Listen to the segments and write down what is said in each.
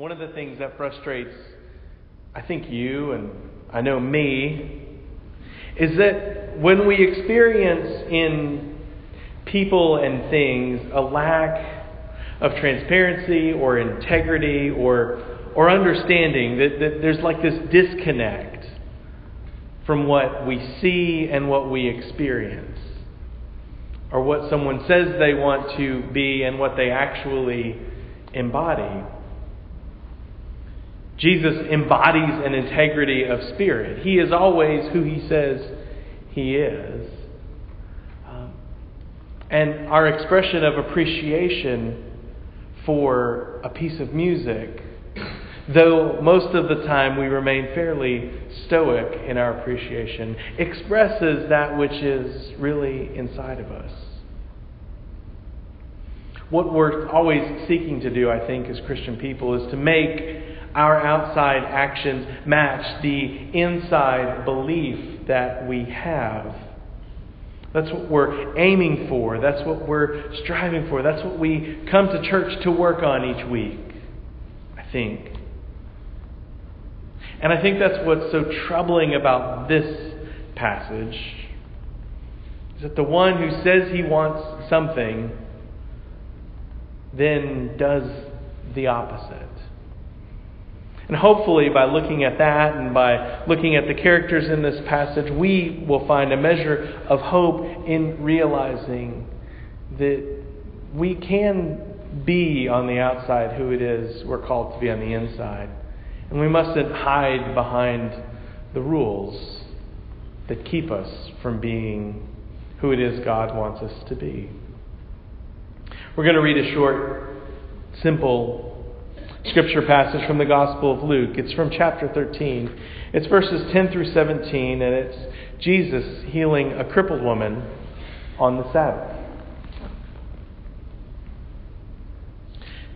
One of the things that frustrates, I think, you and I know me, is that when we experience in people and things a lack of transparency or integrity or, or understanding, that, that there's like this disconnect from what we see and what we experience, or what someone says they want to be and what they actually embody. Jesus embodies an integrity of spirit. He is always who he says he is. Um, and our expression of appreciation for a piece of music, though most of the time we remain fairly stoic in our appreciation, expresses that which is really inside of us. What we're always seeking to do, I think, as Christian people, is to make our outside actions match the inside belief that we have. That's what we're aiming for. That's what we're striving for. That's what we come to church to work on each week, I think. And I think that's what's so troubling about this passage is that the one who says he wants something then does the opposite. And hopefully, by looking at that and by looking at the characters in this passage, we will find a measure of hope in realizing that we can be on the outside who it is we're called to be on the inside. And we mustn't hide behind the rules that keep us from being who it is God wants us to be. We're going to read a short, simple scripture passage from the Gospel of Luke. It's from chapter 13. It's verses 10 through 17, and it's Jesus healing a crippled woman on the Sabbath.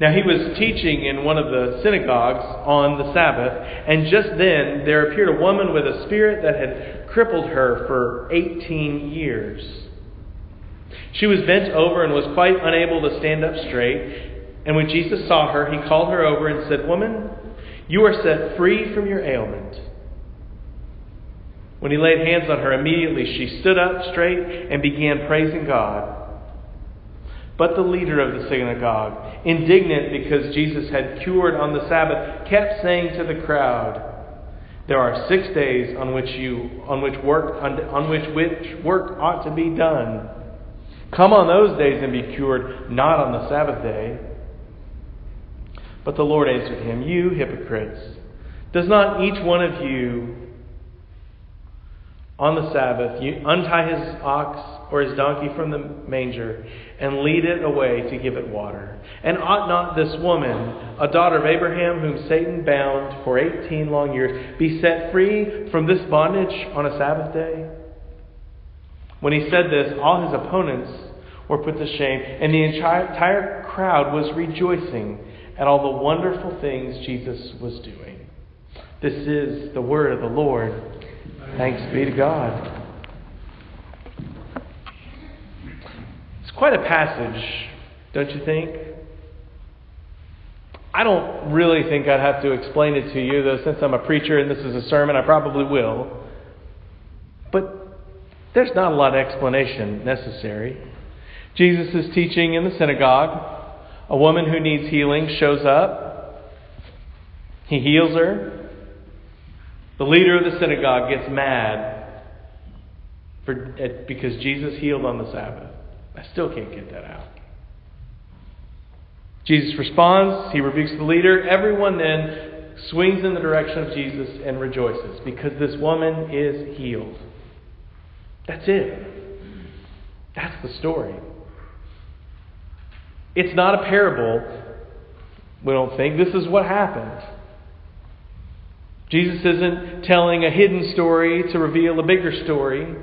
Now, he was teaching in one of the synagogues on the Sabbath, and just then there appeared a woman with a spirit that had crippled her for 18 years. She was bent over and was quite unable to stand up straight. And when Jesus saw her, he called her over and said, Woman, you are set free from your ailment. When he laid hands on her, immediately she stood up straight and began praising God. But the leader of the synagogue, indignant because Jesus had cured on the Sabbath, kept saying to the crowd, there are six days on which you on which work on, on which which work ought to be done. Come on those days and be cured, not on the Sabbath day. But the Lord answered him, You hypocrites, does not each one of you on the Sabbath untie his ox or his donkey from the manger and lead it away to give it water? And ought not this woman, a daughter of Abraham, whom Satan bound for eighteen long years, be set free from this bondage on a Sabbath day? When he said this, all his opponents were put to shame, and the entire crowd was rejoicing at all the wonderful things Jesus was doing. This is the word of the Lord. Thanks be to God. It's quite a passage, don't you think? I don't really think I'd have to explain it to you, though, since I'm a preacher and this is a sermon, I probably will. But there's not a lot of explanation necessary. Jesus is teaching in the synagogue. A woman who needs healing shows up. He heals her. The leader of the synagogue gets mad for, because Jesus healed on the Sabbath. I still can't get that out. Jesus responds, he rebukes the leader. Everyone then swings in the direction of Jesus and rejoices because this woman is healed. That's it. That's the story. It's not a parable, we don't think. This is what happened. Jesus isn't telling a hidden story to reveal a bigger story.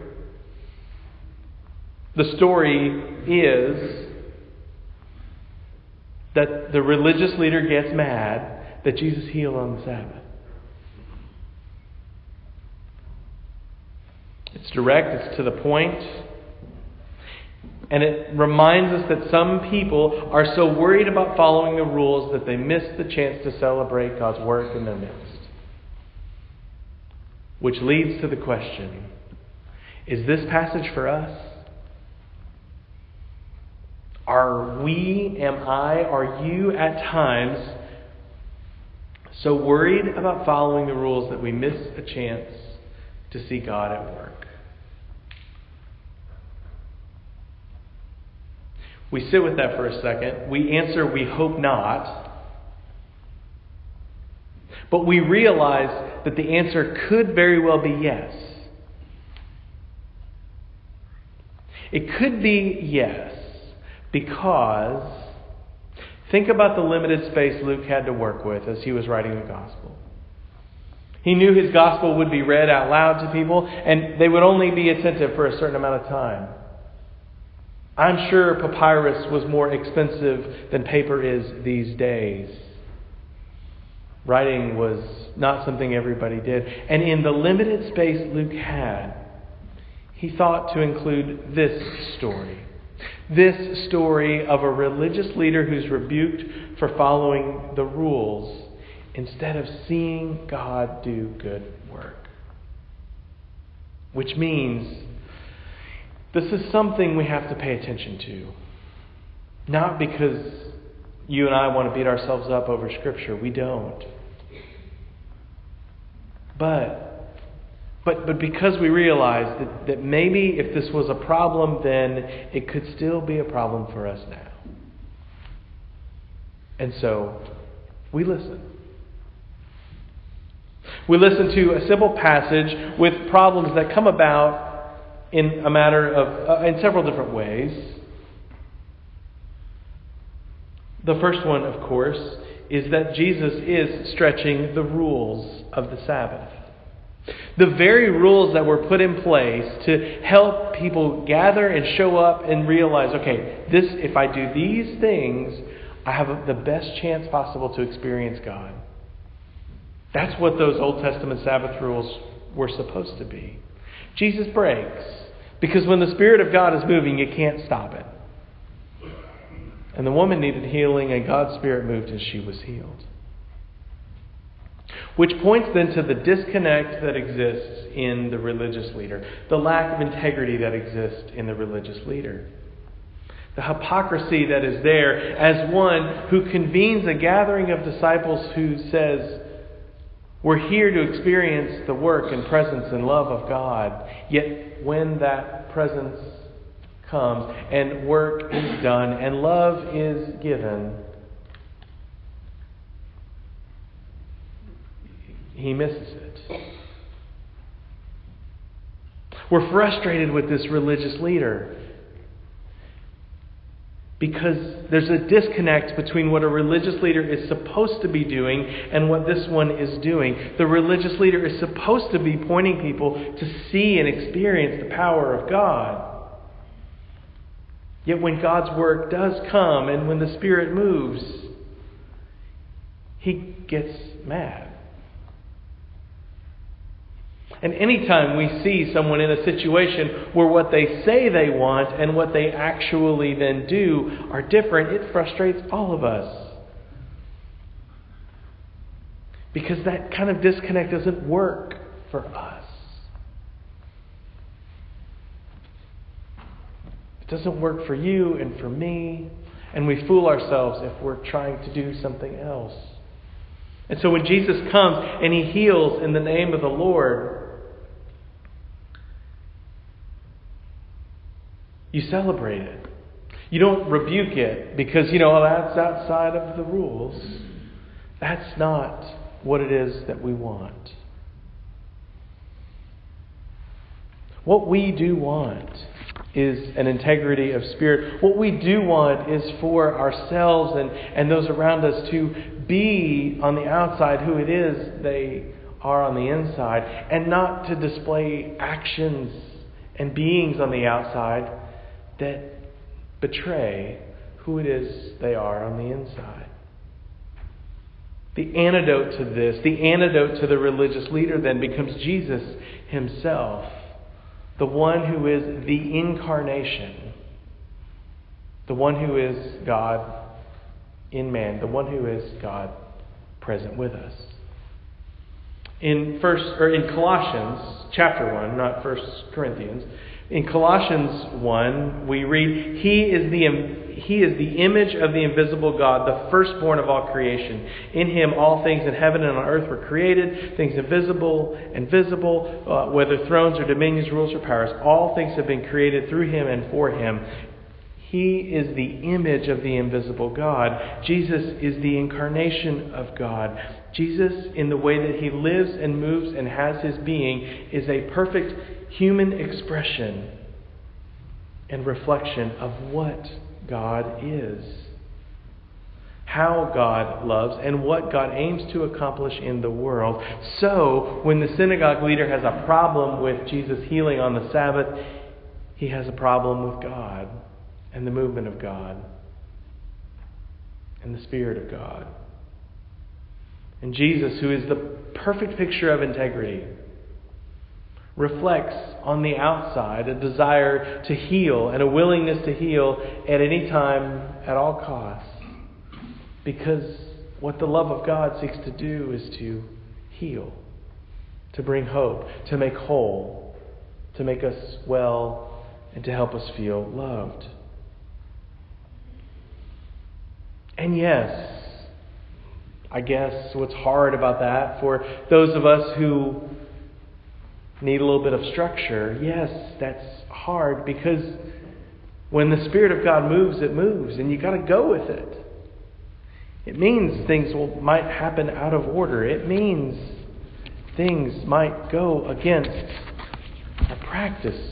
The story is that the religious leader gets mad that Jesus healed on the Sabbath. It's direct, it's to the point. And it reminds us that some people are so worried about following the rules that they miss the chance to celebrate God's work in their midst. Which leads to the question is this passage for us? Are we, am I, are you at times so worried about following the rules that we miss a chance to see God at work? We sit with that for a second. We answer, we hope not. But we realize that the answer could very well be yes. It could be yes, because think about the limited space Luke had to work with as he was writing the gospel. He knew his gospel would be read out loud to people, and they would only be attentive for a certain amount of time. I'm sure papyrus was more expensive than paper is these days. Writing was not something everybody did. And in the limited space Luke had, he thought to include this story. This story of a religious leader who's rebuked for following the rules instead of seeing God do good work. Which means this is something we have to pay attention to. Not because you and I want to beat ourselves up over Scripture. We don't. But but, but because we realize that, that maybe if this was a problem then, it could still be a problem for us now. And so, we listen. We listen to a simple passage with problems that come about in a matter of, uh, in several different ways. The first one, of course, is that Jesus is stretching the rules of the Sabbath. The very rules that were put in place to help people gather and show up and realize, okay, this if I do these things, I have the best chance possible to experience God. That's what those Old Testament Sabbath rules were supposed to be. Jesus breaks. Because when the Spirit of God is moving, you can't stop it. And the woman needed healing, and God's Spirit moved and she was healed. Which points then to the disconnect that exists in the religious leader, the lack of integrity that exists in the religious leader. The hypocrisy that is there as one who convenes a gathering of disciples who says, we're here to experience the work and presence and love of God. Yet when that presence comes and work is done and love is given, he misses it. We're frustrated with this religious leader because there's a disconnect between what a religious leader is supposed to be doing and what this one is doing. The religious leader is supposed to be pointing people to see and experience the power of God. Yet when God's work does come and when the Spirit moves, he gets mad. And anytime we see someone in a situation where what they say they want and what they actually then do are different, it frustrates all of us. Because that kind of disconnect doesn't work for us. It doesn't work for you and for me, and we fool ourselves if we're trying to do something else. And so when Jesus comes and he heals in the name of the Lord, You celebrate it. You don't rebuke it because, you know, that's outside of the rules. That's not what it is that we want. What we do want is an integrity of spirit. What we do want is for ourselves and, and those around us to be on the outside who it is they are on the inside, and not to display actions and beings on the outside that betray who it is they are on the inside. The antidote to this, the antidote to the religious leader, then becomes Jesus himself, the one who is the incarnation the one who is God in man, the one who is God present with us. In first or in Colossians chapter 1, not first Corinthians, in Colossians 1, we read, He is the he is the image of the invisible God, the firstborn of all creation. In him all things in heaven and on earth were created, things invisible and visible, uh, whether thrones or dominions, rules or powers. All things have been created through him and for him. He is the image of the invisible God. Jesus is the incarnation of God. Jesus, in the way that he lives and moves and has his being, is a perfect human expression and reflection of what God is. How God loves and what God aims to accomplish in the world. So, when the synagogue leader has a problem with Jesus healing on the Sabbath, he has a problem with God and the movement of God and the Spirit of God. And Jesus, who is the perfect picture of integrity, reflects on the outside a desire to heal and a willingness to heal at any time, at all costs. Because what the love of God seeks to do is to heal, to bring hope, to make whole, to make us well, and to help us feel loved. And yes, I guess what's hard about that for those of us who need a little bit of structure, yes, that's hard because when the Spirit of God moves, it moves, and you got to go with it. It means things will, might happen out of order. It means things might go against our practice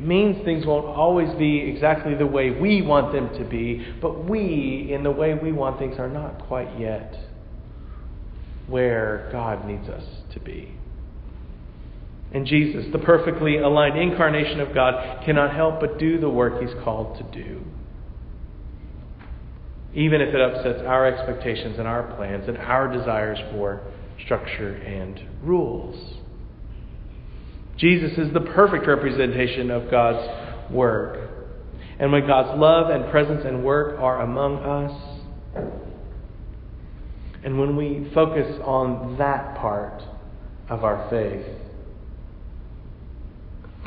it means things won't always be exactly the way we want them to be, but we, in the way we want things, are not quite yet where God needs us to be. And Jesus, the perfectly aligned incarnation of God, cannot help but do the work he's called to do. Even if it upsets our expectations and our plans and our desires for structure and rules. Jesus is the perfect representation of God's work. And when God's love and presence and work are among us, and when we focus on that part of our faith,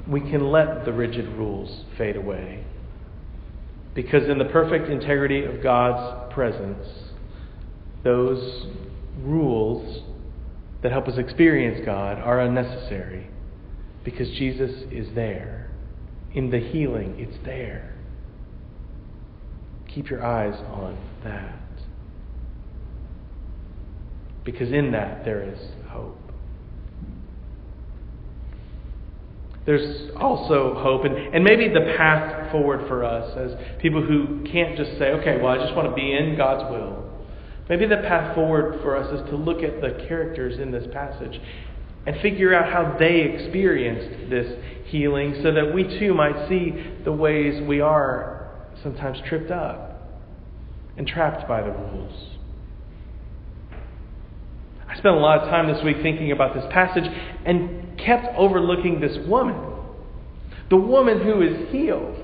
we can let the rigid rules fade away. Because in the perfect integrity of God's presence, those rules that help us experience God are unnecessary because Jesus is there. In the healing, it's there. Keep your eyes on that. Because in that, there is hope. There's also hope, and, and maybe the path forward for us as people who can't just say, okay, well, I just want to be in God's will. Maybe the path forward for us is to look at the characters in this passage and figure out how they experienced this healing so that we too might see the ways we are sometimes tripped up and trapped by the rules. Spent a lot of time this week thinking about this passage and kept overlooking this woman. The woman who is healed.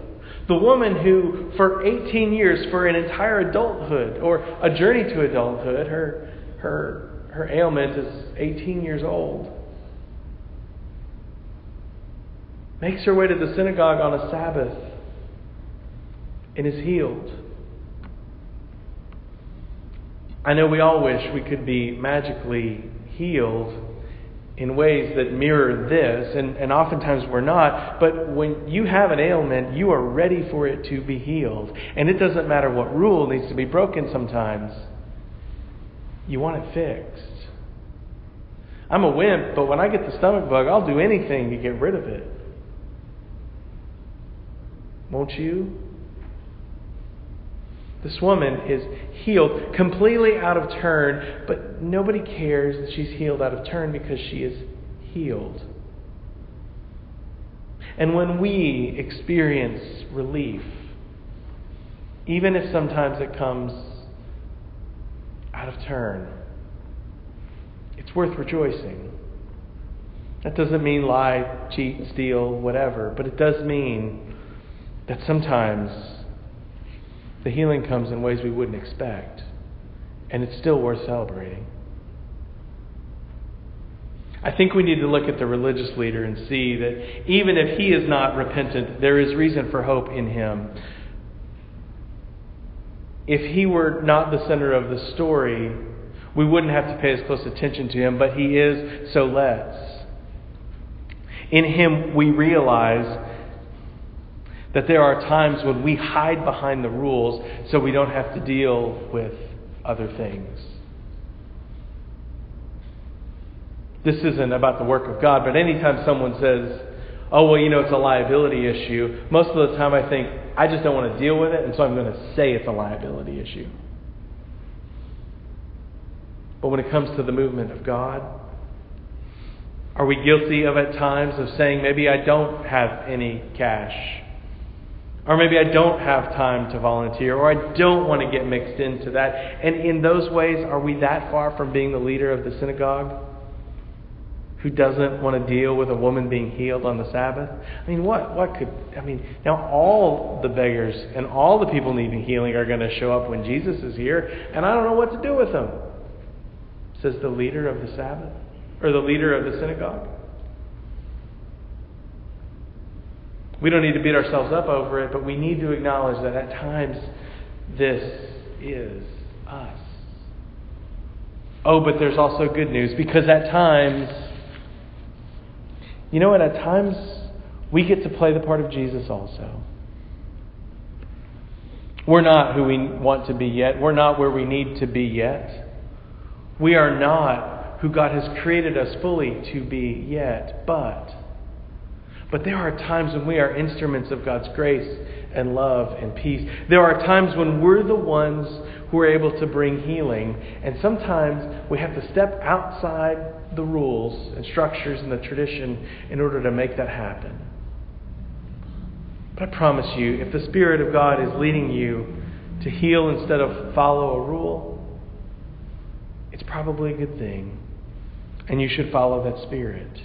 The woman who, for 18 years, for an entire adulthood, or a journey to adulthood, her, her, her ailment is 18 years old. makes her way to the synagogue on a Sabbath and is healed. I know we all wish we could be magically healed in ways that mirror this, and, and oftentimes we're not. But when you have an ailment, you are ready for it to be healed. And it doesn't matter what rule needs to be broken sometimes, you want it fixed. I'm a wimp, but when I get the stomach bug, I'll do anything to get rid of it. Won't you? This woman is healed completely out of turn, but nobody cares that she's healed out of turn because she is healed. And when we experience relief, even if sometimes it comes out of turn, it's worth rejoicing. That doesn't mean lie, cheat, steal, whatever, but it does mean that sometimes the healing comes in ways we wouldn't expect. And it's still worth celebrating. I think we need to look at the religious leader and see that even if he is not repentant, there is reason for hope in him. If he were not the center of the story, we wouldn't have to pay as close attention to him, but he is, so let's. In him, we realize that there are times when we hide behind the rules so we don't have to deal with other things. This isn't about the work of God, but anytime someone says, oh, well, you know, it's a liability issue, most of the time I think, I just don't want to deal with it, and so I'm going to say it's a liability issue. But when it comes to the movement of God, are we guilty of at times of saying, maybe I don't have any cash? Or maybe I don't have time to volunteer, or I don't want to get mixed into that. And in those ways, are we that far from being the leader of the synagogue? who doesn't want to deal with a woman being healed on the Sabbath? I mean, what, what could, I mean, now all the beggars and all the people needing healing are going to show up when Jesus is here, and I don't know what to do with them, says the leader of the Sabbath, or the leader of the synagogue. We don't need to beat ourselves up over it, but we need to acknowledge that at times this is us. Oh, but there's also good news because at times you know what? At times, we get to play the part of Jesus also. We're not who we want to be yet. We're not where we need to be yet. We are not who God has created us fully to be yet. But, but there are times when we are instruments of God's grace and love and peace. There are times when we're the ones who are able to bring healing. And sometimes we have to step outside the rules and structures and the tradition in order to make that happen. But I promise you, if the Spirit of God is leading you to heal instead of follow a rule, it's probably a good thing. And you should follow that Spirit.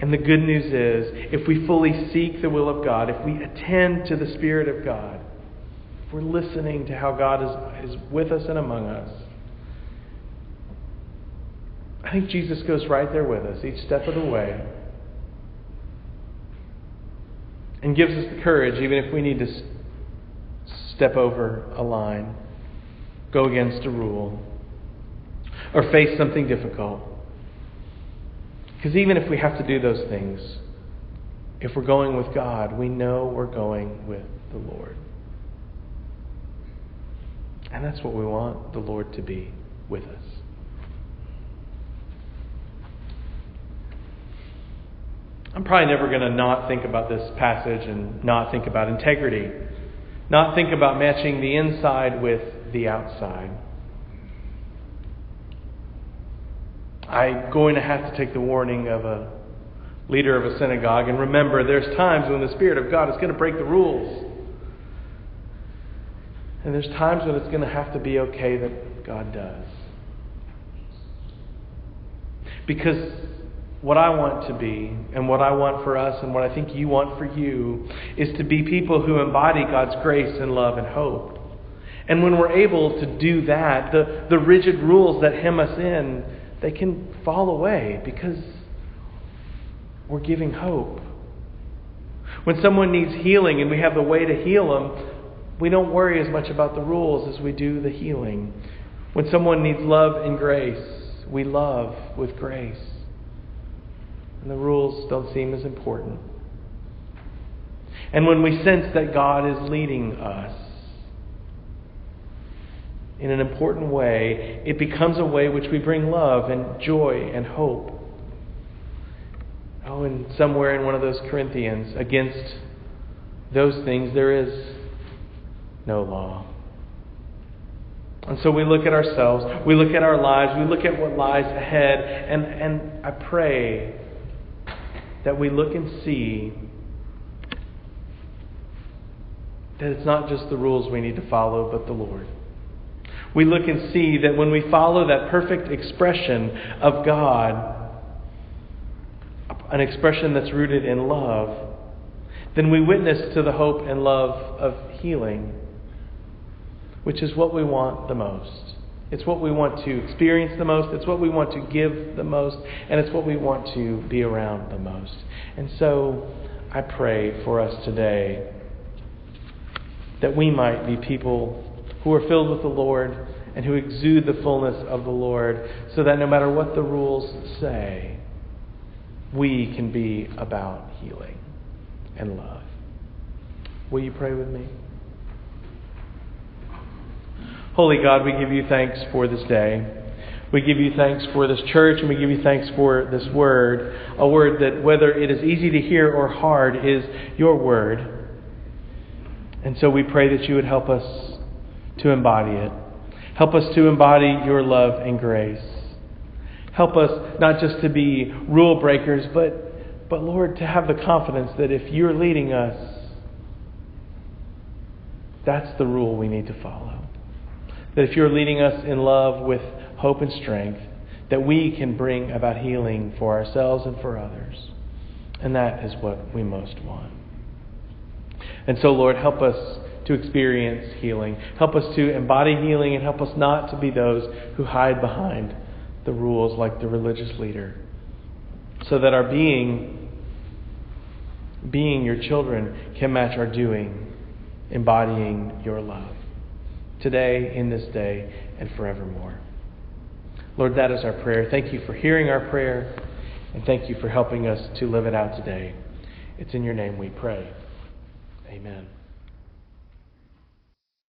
And the good news is, if we fully seek the will of God, if we attend to the Spirit of God, if we're listening to how God is, is with us and among us, I think Jesus goes right there with us each step of the way and gives us the courage, even if we need to step over a line, go against a rule, or face something difficult. Because even if we have to do those things, if we're going with God, we know we're going with the Lord. And that's what we want the Lord to be with us. I'm probably never going to not think about this passage and not think about integrity, not think about matching the inside with the outside. I'm going to have to take the warning of a leader of a synagogue and remember there's times when the Spirit of God is going to break the rules. And there's times when it's going to have to be okay that God does. Because what I want to be and what I want for us and what I think you want for you is to be people who embody God's grace and love and hope. And when we're able to do that, the, the rigid rules that hem us in, they can fall away because we're giving hope. When someone needs healing and we have the way to heal them, we don't worry as much about the rules as we do the healing. When someone needs love and grace, we love with grace. And the rules don't seem as important. And when we sense that God is leading us in an important way, it becomes a way which we bring love and joy and hope. Oh, and somewhere in one of those Corinthians, against those things, there is no law. And so we look at ourselves, we look at our lives, we look at what lies ahead, and, and I pray that we look and see that it's not just the rules we need to follow, but the Lord. We look and see that when we follow that perfect expression of God, an expression that's rooted in love, then we witness to the hope and love of healing, which is what we want the most. It's what we want to experience the most. It's what we want to give the most. And it's what we want to be around the most. And so I pray for us today that we might be people who are filled with the Lord and who exude the fullness of the Lord, so that no matter what the rules say, we can be about healing and love. Will you pray with me? Holy God, we give you thanks for this day. We give you thanks for this church, and we give you thanks for this word, a word that, whether it is easy to hear or hard, is your word. And so we pray that you would help us to embody it. Help us to embody your love and grace. Help us not just to be rule breakers, but, but Lord, to have the confidence that if you're leading us, that's the rule we need to follow. That if you're leading us in love with hope and strength, that we can bring about healing for ourselves and for others. And that is what we most want. And so, Lord, help us to experience healing. Help us to embody healing and help us not to be those who hide behind the rules like the religious leader. So that our being, being your children, can match our doing, embodying your love. Today, in this day, and forevermore. Lord, that is our prayer. Thank you for hearing our prayer, and thank you for helping us to live it out today. It's in your name we pray. Amen.